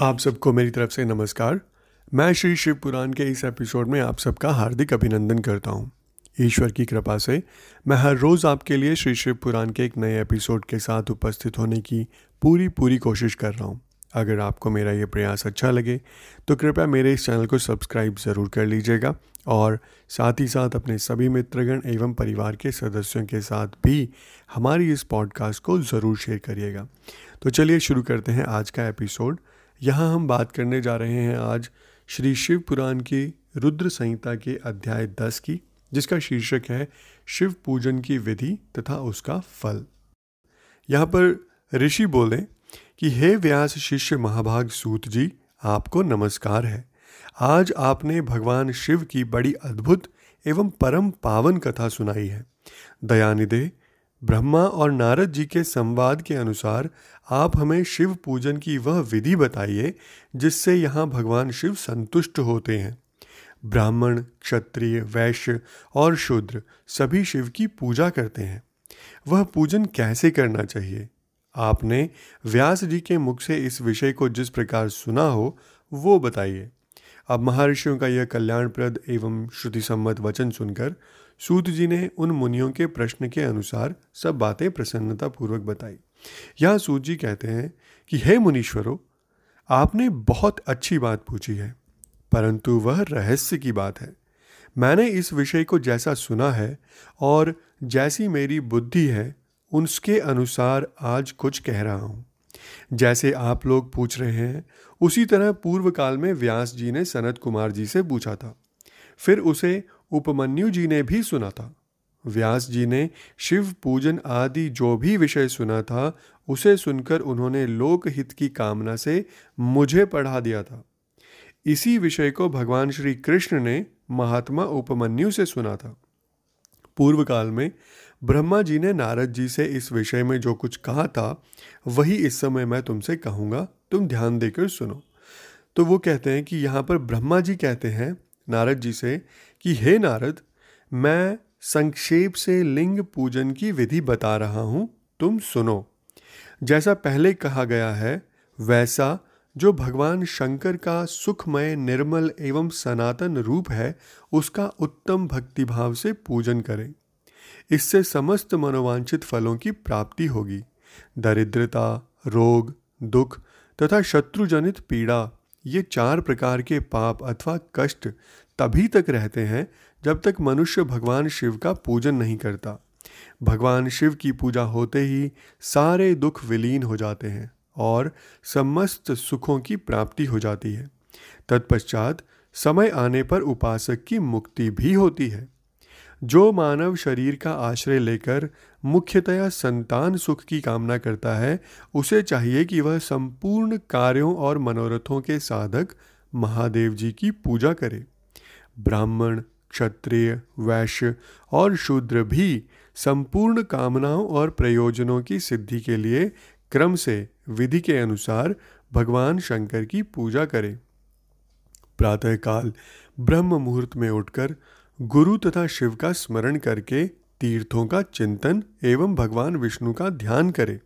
आप सबको मेरी तरफ़ से नमस्कार। मैं श्री शिव पुराण के इस एपिसोड में आप सबका हार्दिक अभिनंदन करता हूँ। ईश्वर की कृपा से मैं हर रोज़ आपके लिए श्री शिव पुराण के एक नए एपिसोड के साथ उपस्थित होने की पूरी पूरी कोशिश कर रहा हूँ। अगर आपको मेरा ये प्रयास अच्छा लगे तो कृपया मेरे इस चैनल को सब्सक्राइब ज़रूर कर लीजिएगा और साथ ही साथ अपने सभी मित्रगण एवं परिवार के सदस्यों के साथ भी हमारी इस पॉडकास्ट को ज़रूर शेयर करिएगा। तो चलिए शुरू करते हैं आज का एपिसोड। यहाँ हम बात करने जा रहे हैं आज श्री शिव पुराण की रुद्र संहिता के अध्याय दस की, जिसका शीर्षक है शिव पूजन की विधि तथा उसका फल। यहाँ पर ऋषि बोले कि, हे व्यास शिष्य महाभाग सूत जी, आपको नमस्कार है। आज आपने भगवान शिव की बड़ी अद्भुत एवं परम पावन कथा सुनाई है। दयानिधे ब्रह्मा और नारद जी के संवाद के अनुसार आप हमें शिव पूजन की वह विधि बताइए, जिससे यहाँ भगवान शिव संतुष्ट होते हैं। ब्राह्मण, क्षत्रिय, वैश्य और शूद्र सभी शिव की पूजा करते हैं। वह पूजन कैसे करना चाहिए? आपने व्यास जी के मुख से इस विषय को जिस प्रकार सुना हो, वो बताइए। अब महर्षियों का यह कल्याणप्रद एवं श्रुति सम्मत वचन सुनकर सूत जी ने उन मुनियों के प्रश्न के अनुसार सब बातें प्रसन्नता पूर्वक बताई। यहाँ सूत जी कहते हैं कि, हे मुनीश्वरों, आपने बहुत अच्छी बात पूछी है, परंतु वह रहस्य की बात है। मैंने इस विषय को जैसा सुना है और जैसी मेरी बुद्धि है, उसके अनुसार आज कुछ कह रहा हूँ। जैसे आप लोग पूछ रहे हैं, उसी तरह पूर्व काल में व्यास जी ने सनत कुमार जी से पूछा था। फिर उसे उपमन्यु जी ने भी सुना था। व्यास जी ने शिव पूजन आदि जो भी विषय सुना था, उसे सुनकर उन्होंने लोकहित की कामना से मुझे पढ़ा दिया था। इसी विषय को भगवान श्री कृष्ण ने महात्मा उपमन्यु से सुना था। पूर्व काल में ब्रह्मा जी ने नारद जी से इस विषय में जो कुछ कहा था, वही इस समय मैं तुमसे कहूँगा, तुम ध्यान देकर सुनो। तो वो कहते हैं कि यहाँ पर ब्रह्मा जी कहते हैं, नारद जी से कि हे नारद, मैं संक्षेप से लिंग पूजन की विधि बता रहा हूँ, तुम सुनो। जैसा पहले कहा गया है, वैसा जो भगवान शंकर का सुखमय, निर्मल एवं सनातन रूप है, उसका उत्तम भक्तिभाव से पूजन करें। इससे समस्त मनोवांछित फलों की प्राप्ति होगी। दरिद्रता, रोग, दुख तथा शत्रुजनित पीड़ा, ये चार प्रकार के पाप अथवा कष्ट तभी तक रहते हैं जब तक मनुष्य भगवान शिव का पूजन नहीं करता। भगवान शिव की पूजा होते ही सारे दुख विलीन हो जाते हैं और समस्त सुखों की प्राप्ति हो जाती है। तत्पश्चात समय आने पर उपासक की मुक्ति भी होती है। जो मानव शरीर का आश्रय लेकर मुख्यतया संतान सुख की कामना करता है, उसे चाहिए कि वह संपूर्ण कार्यों और मनोरथों के साधक महादेव जी की पूजा करे। ब्राह्मण, क्षत्रिय, वैश्य और शूद्र भी संपूर्ण कामनाओं और प्रयोजनों की सिद्धि के लिए क्रम से विधि के अनुसार भगवान शंकर की पूजा करें। प्रातःकाल ब्रह्म मुहूर्त में उठकर गुरु तथा शिव का स्मरण करके तीर्थों का चिंतन एवं भगवान विष्णु का ध्यान करें।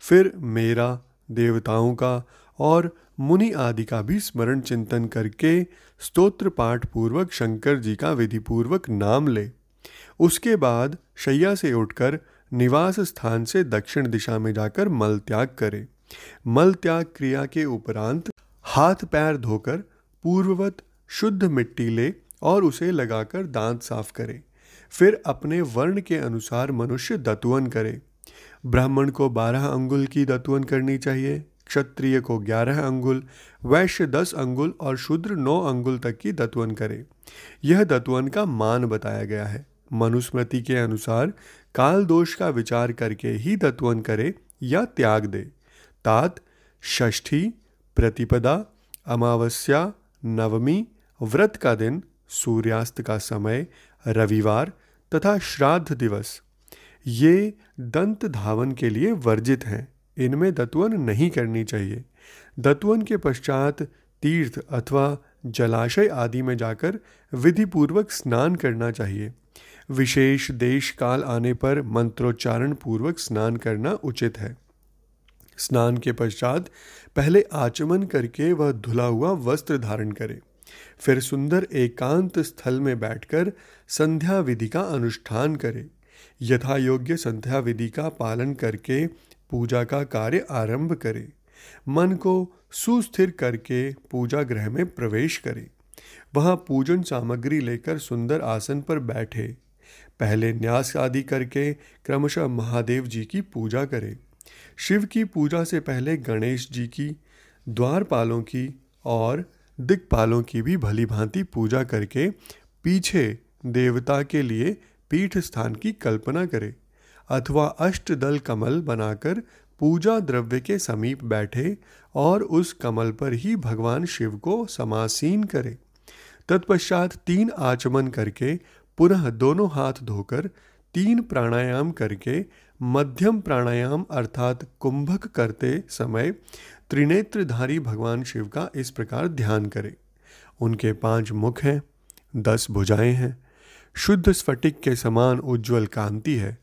फिर मेरा, देवताओं का और मुनि आदि का भी स्मरण चिंतन करके स्तोत्र पाठ पूर्वक शंकर जी का विधिपूर्वक नाम ले। उसके बाद शैया से उठकर निवास स्थान से दक्षिण दिशा में जाकर मल त्याग करे। मल त्याग क्रिया के उपरांत हाथ पैर धोकर पूर्ववत शुद्ध मिट्टी ले और उसे लगाकर दांत साफ़ करे। फिर अपने वर्ण के अनुसार मनुष्य दतुअन करे। ब्राह्मण को बारह अंगुल की दतुअन करनी चाहिए। क्षत्रिय को ग्यारह अंगुल, वैश्य दस अंगुल और शूद्र नौ अंगुल तक की दत्वन करे। यह दत्वन का मान बताया गया है। मनुस्मृति के अनुसार काल दोष का विचार करके ही दत्वन करे या त्याग दे। तात, षष्ठी, प्रतिपदा, अमावस्या, नवमी, व्रत का दिन, सूर्यास्त का समय, रविवार तथा श्राद्ध दिवस। ये दंत धावन के लिए वर्जित हैं। इनमें दत्वन नहीं करनी चाहिए। दत्वन के पश्चात तीर्थ अथवा जलाशय आदि में जाकर विधिपूर्वक स्नान करना चाहिए। विशेष देश काल आने पर मंत्रोच्चारण पूर्वक स्नान करना उचित है। स्नान के पश्चात पहले आचमन करके वह धुला हुआ वस्त्र धारण करे। फिर सुंदर एकांत स्थल में बैठकर संध्या विधि का अनुष्ठान करे। यथा योग्य संध्या विधि का पालन करके पूजा का कार्य आरंभ करें। मन को सुस्थिर करके पूजा गृह में प्रवेश करें। वहाँ पूजन सामग्री लेकर सुंदर आसन पर बैठे। पहले न्यास आदि करके क्रमशः महादेव जी की पूजा करें। शिव की पूजा से पहले गणेश जी की, द्वारपालों की और दिक्पालों की भी भली भांति पूजा करके पीछे देवता के लिए पीठ स्थान की कल्पना करे। अथवा अष्टदल कमल बनाकर पूजा द्रव्य के समीप बैठे और उस कमल पर ही भगवान शिव को समासीन करे। तत्पश्चात तीन आचमन करके पुनः दोनों हाथ धोकर तीन प्राणायाम करके मध्यम प्राणायाम अर्थात कुंभक करते समय त्रिनेत्रधारी भगवान शिव का इस प्रकार ध्यान करें। उनके पाँच मुख हैं, दस भुजाएँ हैं। शुद्ध स्फटिक के समान उज्जवल कांति है।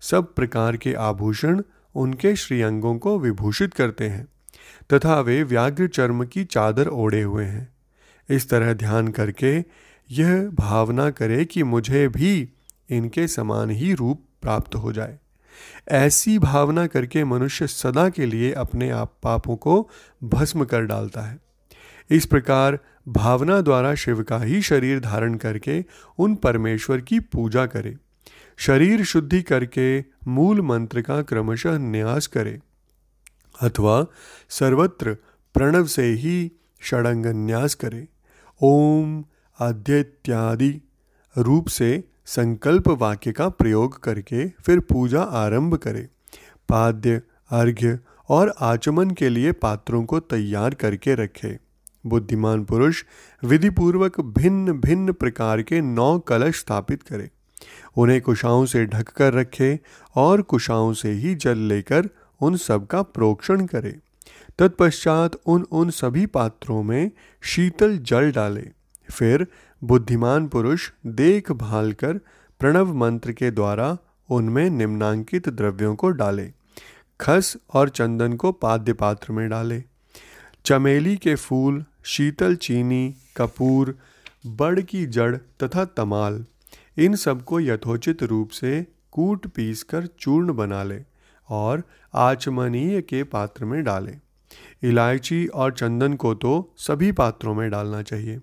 सब प्रकार के आभूषण उनके श्रीअंगों को विभूषित करते हैं, तथा वे व्याघ्र चर्म की चादर ओढ़े हुए हैं। इस तरह ध्यान करके यह भावना करे कि मुझे भी इनके समान ही रूप प्राप्त हो जाए। ऐसी भावना करके मनुष्य सदा के लिए अपने आप पापों को भस्म कर डालता है। इस प्रकार भावना द्वारा शिव का ही शरीर धारण करके उन परमेश्वर की पूजा करे। शरीर शुद्धि करके मूल मंत्र का क्रमशः न्यास करे। अथवा सर्वत्र प्रणव से ही षडंग न्यास करे। ओम अध्यत्यादि रूप से संकल्प वाक्य का प्रयोग करके फिर पूजा आरंभ करे। पाद्य, अर्घ्य और आचमन के लिए पात्रों को तैयार करके रखे। बुद्धिमान पुरुष विधिपूर्वक भिन्न भिन्न प्रकार के नौ कलश स्थापित करे। उन्हें कुशाओं से ढक कर रखे और कुशाओं से ही जल लेकर उन सब का प्रोक्षण करे। तत्पश्चात उन उन सभी पात्रों में शीतल जल डाले। फिर बुद्धिमान पुरुष देख भाल कर प्रणव मंत्र के द्वारा उनमें निम्नांकित द्रव्यों को डाले, खस और चंदन को पाद्य पात्र में डाले। चमेली के फूल, शीतल चीनी, कपूर, बड़ की जड़ तथा तमाल इन सबको यथोचित रूप से कूट पीस कर चूर्ण बना ले और आचमनीय के पात्र में डाले। इलायची और चंदन को तो सभी पात्रों में डालना चाहिए।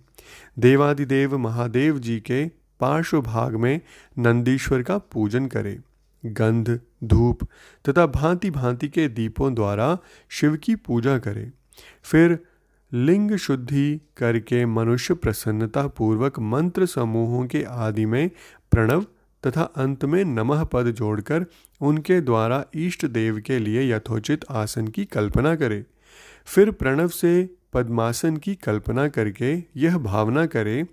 देवादिदेव महादेव जी के पार्श्व भाग में नंदीश्वर का पूजन करे। गंध, धूप तथा भांति भांति के दीपों द्वारा शिव की पूजा करें। फिर लिंग शुद्धि करके मनुष्य प्रसन्नता पूर्वक मंत्र समूहों के आदि में प्रणव तथा अंत में नमः पद जोड़कर उनके द्वारा इष्ट देव के लिए यथोचित आसन की कल्पना करे। फिर प्रणव से पद्मासन की कल्पना करके यह भावना करे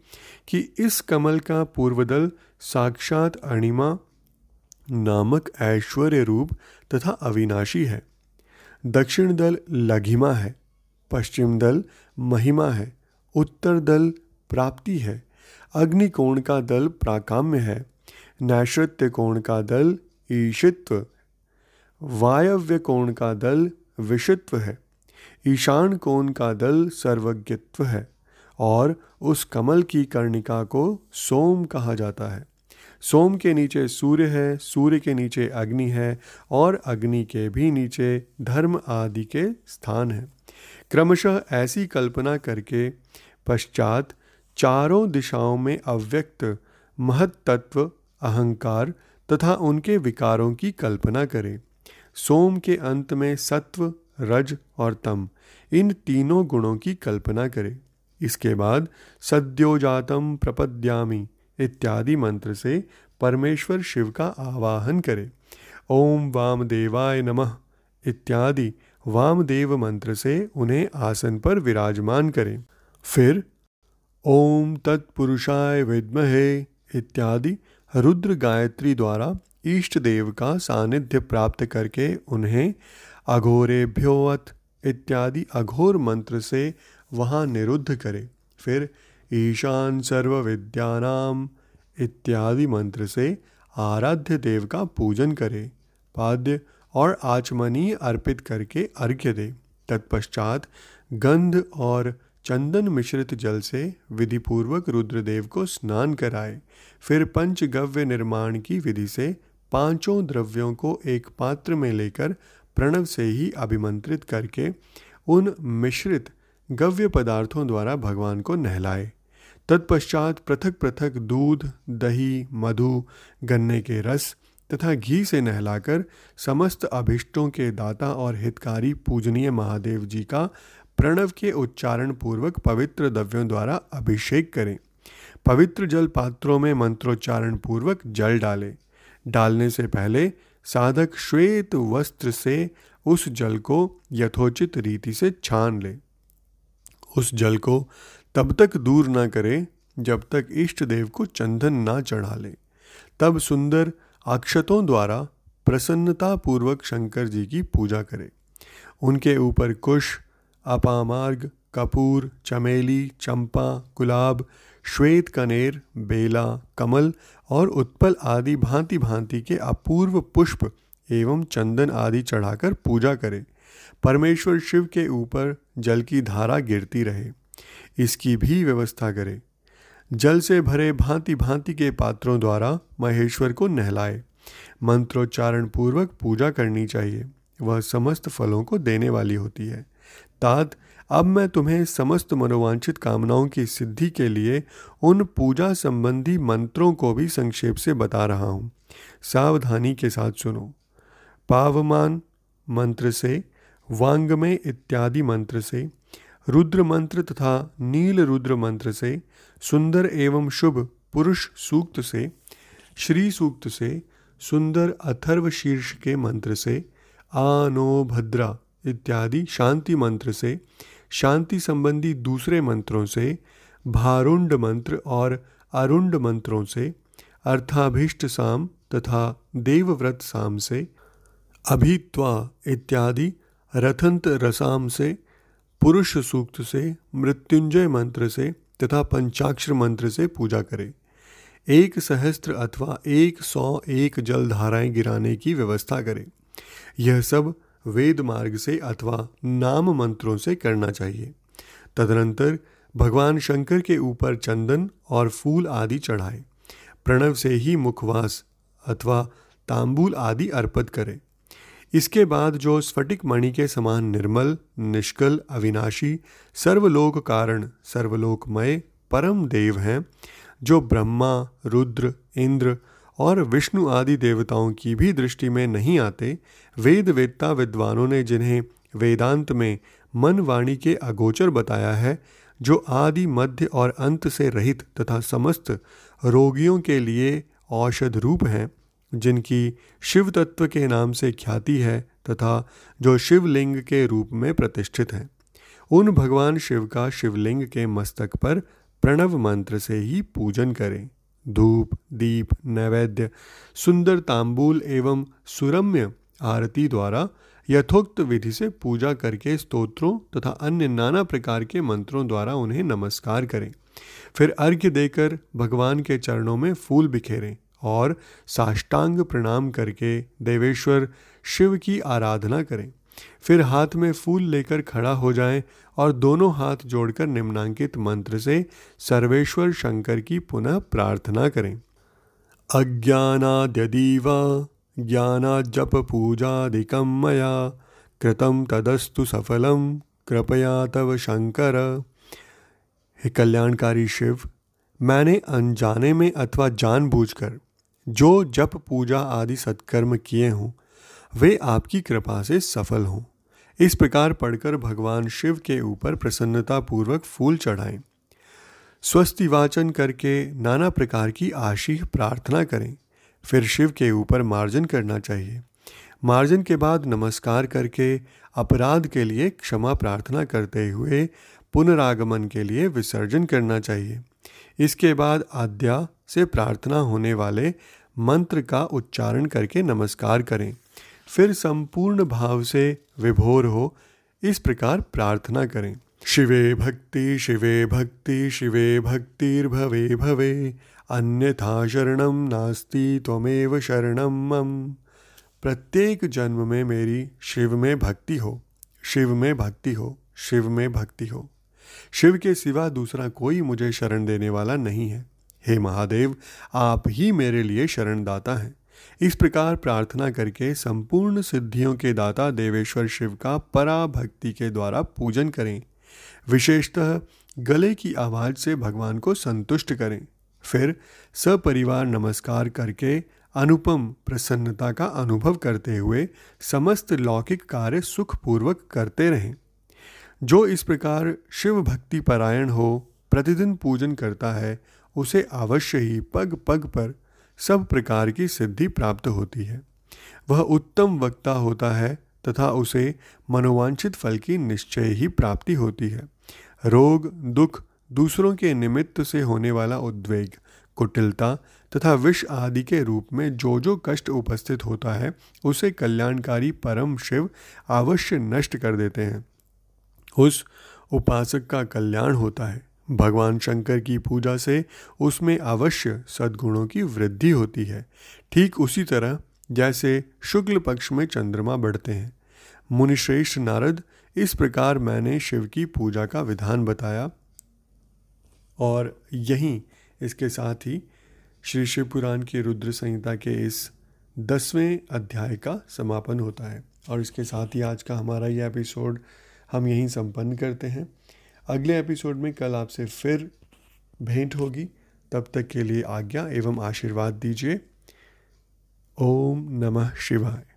कि इस कमल का पूर्वदल साक्षात अणिमा नामक ऐश्वर्य रूप तथा अविनाशी है। दक्षिण दल लघिमा है। पश्चिम दल महिमा है, उत्तर दल प्राप्ति है अग्निकोण का दल प्राकाम्य है नैश्रत्य कोण का दल ईशित्व, वायव्य कोण का दल विषित्व है, ईशान कोण का दल सर्वज्ञत्व है और उस कमल की कर्णिका को सोम कहा जाता है। सोम के नीचे सूर्य है, सूर्य के नीचे अग्नि है और अग्नि के भी नीचे धर्म आदि के स्थान है। क्रमशः ऐसी कल्पना करके पश्चात चारों दिशाओं में अव्यक्त महत्त्व अहंकार तथा उनके विकारों की कल्पना करें। सोम के अंत में सत्व, रज और तम, इन तीनों गुणों की कल्पना करें। इसके बाद, सद्योजातम प्रपद्यामी, इत्यादि मंत्र से परमेश्वर शिव का आवाहन करें। ओम वाम देवाय नमः, इत्यादि वामदेव मंत्र से उन्हें आसन पर विराजमान करें। फिर, ओम तत्पुरुषाय विद्महे इत्यादि रुद्र गायत्री द्वारा इष्ट देव का सानिध्य प्राप्त करके उन्हें अघोरेभ्योअथ इत्यादि अघोर मंत्र से वहाँ निरुद्ध करें। फिर, ईशान सर्व विद्यानाम इत्यादि मंत्र से आराध्य देव का पूजन करें। पाद्य और आचमनी अर्पित करके अर्घ्य दे। तत्पश्चात गंध और चंदन मिश्रित जल से विधिपूर्वक रुद्रदेव को स्नान कराए। फिर पंचगव्य निर्माण की विधि से पाँचों द्रव्यों को एक पात्र में लेकर प्रणव से ही अभिमंत्रित करके उन मिश्रित गव्य पदार्थों द्वारा भगवान को नहलाए। तत्पश्चात पृथक पृथक दूध, दही, मधु, गन्ने के रस तथा घी से नहलाकर समस्त अभिष्टों के दाता और हितकारी पूजनीय महादेव जी का प्रणव के उच्चारण पूर्वक पवित्र द्रव्यों द्वारा अभिषेक करें। पवित्र जल पात्रों में मंत्रोच्चारण पूर्वक जल डालें। डालने से पहले साधक श्वेत वस्त्र से उस जल को यथोचित रीति से छान ले। उस जल को तब तक दूर न करे जब तक इष्ट देव को चंदन ना चढ़ा ले। तब सुंदर अक्षतों द्वारा प्रसन्नता पूर्वक शंकर जी की पूजा करें। उनके ऊपर कुश, अपामार्ग, कपूर, चमेली, चंपा, गुलाब, श्वेत कनेर, बेला, कमल और उत्पल आदि भांति भांति के अपूर्व पुष्प एवं चंदन आदि चढ़ाकर पूजा करें। परमेश्वर शिव के ऊपर जल की धारा गिरती रहे। इसकी भी व्यवस्था करे। जल से भरे भांति भांति के पात्रों द्वारा महेश्वर को नहलाए। मंत्रोच्चारण पूर्वक पूजा करनी चाहिए। वह समस्त फलों को देने वाली होती है। तात अब मैं तुम्हें समस्त मनोवांछित कामनाओं की सिद्धि के लिए उन पूजा संबंधी मंत्रों को भी संक्षेप से बता रहा हूँ। सावधानी के साथ सुनो। पावमान, मंत्र से वांगमय इत्यादि मंत्र से रुद्र मंत्र तथा नील रुद्र मंत्र से, सुंदर एवं शुभ पुरुष सूक्त से, श्री सूक्त से, सुंदर अथर्व शीर्ष के मंत्र से आनो भद्रा इत्यादि शांति मंत्र से, शांति संबंधी दूसरे मंत्रों से, भारुंड मंत्र और अरुंड मंत्रों से, अर्थाभिष्ट साम तथा देवव्रत साम से, अभित्वा इत्यादि रथंत रसाम से पुरुष सूक्त से, मृत्युंजय मंत्र से तथा पंचाक्षर मंत्र से पूजा करें। एक सहस्त्र अथवा एक सौ एक जल धाराएँ गिराने की व्यवस्था करें। यह सब वेद मार्ग से अथवा नाम मंत्रों से करना चाहिए। तदनंतर भगवान शंकर के ऊपर चंदन और फूल आदि चढ़ाए। प्रणव से ही मुखवास अथवा तांबूल आदि अर्पित करें। इसके बाद जो स्फटिक मणि के समान निर्मल, निष्कल, अविनाशी, सर्वलोक कारण, सर्वलोकमय, परम देव हैं, जो ब्रह्मा, रुद्र, इंद्र और विष्णु आदि देवताओं की भी दृष्टि में नहीं आते, वेद वेदता विद्वानों ने जिन्हें वेदांत में मन वाणी के अगोचर बताया है, जो आदि मध्य और अंत से रहित तथा समस्त रोगियों के लिए औषध रूप हैं जिनकी शिव तत्व के नाम से ख्याति है तथा जो शिवलिंग के रूप में प्रतिष्ठित हैं। उन भगवान शिव का शिवलिंग के मस्तक पर प्रणव मंत्र से ही पूजन करें। धूप, दीप, नैवेद्य, सुंदर तांबूल एवं सुरम्य आरती द्वारा यथोक्त विधि से पूजा करके स्तोत्रों तथा अन्य नाना प्रकार के मंत्रों द्वारा उन्हें नमस्कार करें। फिर अर्घ्य देकर भगवान के चरणों में फूल बिखेरें। और साष्टांग प्रणाम करके देवेश्वर शिव की आराधना करें। फिर हाथ में फूल लेकर खड़ा हो जाएँ और दोनों हाथ जोड़कर निम्नांकित मंत्र से सर्वेश्वर शंकर की पुनः प्रार्थना करें। अज्ञानाद्यदीव ज्ञानाजप पूजादिकं मया, कृतं तदस्तु सफलम कृपया तव शंकर। हे कल्याणकारी शिव, मैंने अनजाने में अथवा जानबूझकर जो जप, पूजा आदि सत्कर्म किए हों, वे आपकी कृपा से सफल हों। इस प्रकार पढ़कर भगवान शिव के ऊपर प्रसन्नता पूर्वक फूल चढ़ाएँ। स्वस्ति वाचन करके नाना प्रकार की आशीष प्रार्थना करें। फिर शिव के ऊपर मार्जन करना चाहिए। मार्जन के बाद नमस्कार करके अपराध के लिए क्षमा प्रार्थना करते हुए पुनरागमन के लिए विसर्जन करना चाहिए। इसके बाद आद्या से प्रार्थना होने वाले मंत्र का उच्चारण करके नमस्कार करें। फिर संपूर्ण भाव से विभोर हो, इस प्रकार प्रार्थना करें। शिवे भक्ति शिवे भक्ति, शिवे भक्तिर्भवे भवे, अन्यथा शरणम नास्ति त्वमेव शरणम मम। प्रत्येक जन्म में मेरी शिव में भक्ति हो, शिव में भक्ति हो, शिव में भक्ति हो। शिव के सिवा दूसरा कोई मुझे शरण देने वाला नहीं है। हे महादेव, आप ही मेरे लिए शरणदाता हैं। इस प्रकार प्रार्थना करके संपूर्ण सिद्धियों के दाता देवेश्वर शिव का पराभक्ति के द्वारा पूजन करें। विशेषतः गले की आवाज़ से भगवान को संतुष्ट करें। फिर सपरिवार नमस्कार करके अनुपम प्रसन्नता का अनुभव करते हुए समस्त लौकिक कार्य सुखपूर्वक करते रहें। जो इस प्रकार शिव भक्ति परायण हो, प्रतिदिन पूजन करता है उसे अवश्य ही पग पग पर सब प्रकार की सिद्धि प्राप्त होती है। वह उत्तम वक्ता होता है तथा उसे मनोवांछित फल की निश्चय ही प्राप्ति होती है। रोग, दुख दूसरों के निमित्त से होने वाला उद्वेग, कुटिलता तथा विष आदि के रूप में जो जो कष्ट उपस्थित होता है, उसे कल्याणकारी परम शिव अवश्य नष्ट कर देते हैं। उस उपासक का कल्याण होता है। भगवान शंकर की पूजा से उसमें अवश्य सद्गुणों की वृद्धि होती है। ठीक उसी तरह जैसे शुक्ल पक्ष में चंद्रमा बढ़ते हैं। मुनिश्रेष्ठ नारद, इस प्रकार मैंने शिव की पूजा का विधान बताया। और यहीं इसके साथ ही श्री शिव पुराण की रुद्र संहिता के इस दसवें अध्याय का समापन होता है। और इसके साथ ही आज का हमारा यह एपिसोड हम यहीं संपन्न करते हैं। अगले एपिसोड में कल आपसे फिर भेंट होगी। तब तक के लिए आज्ञा एवं आशीर्वाद दीजिए। ओम नमः शिवाय।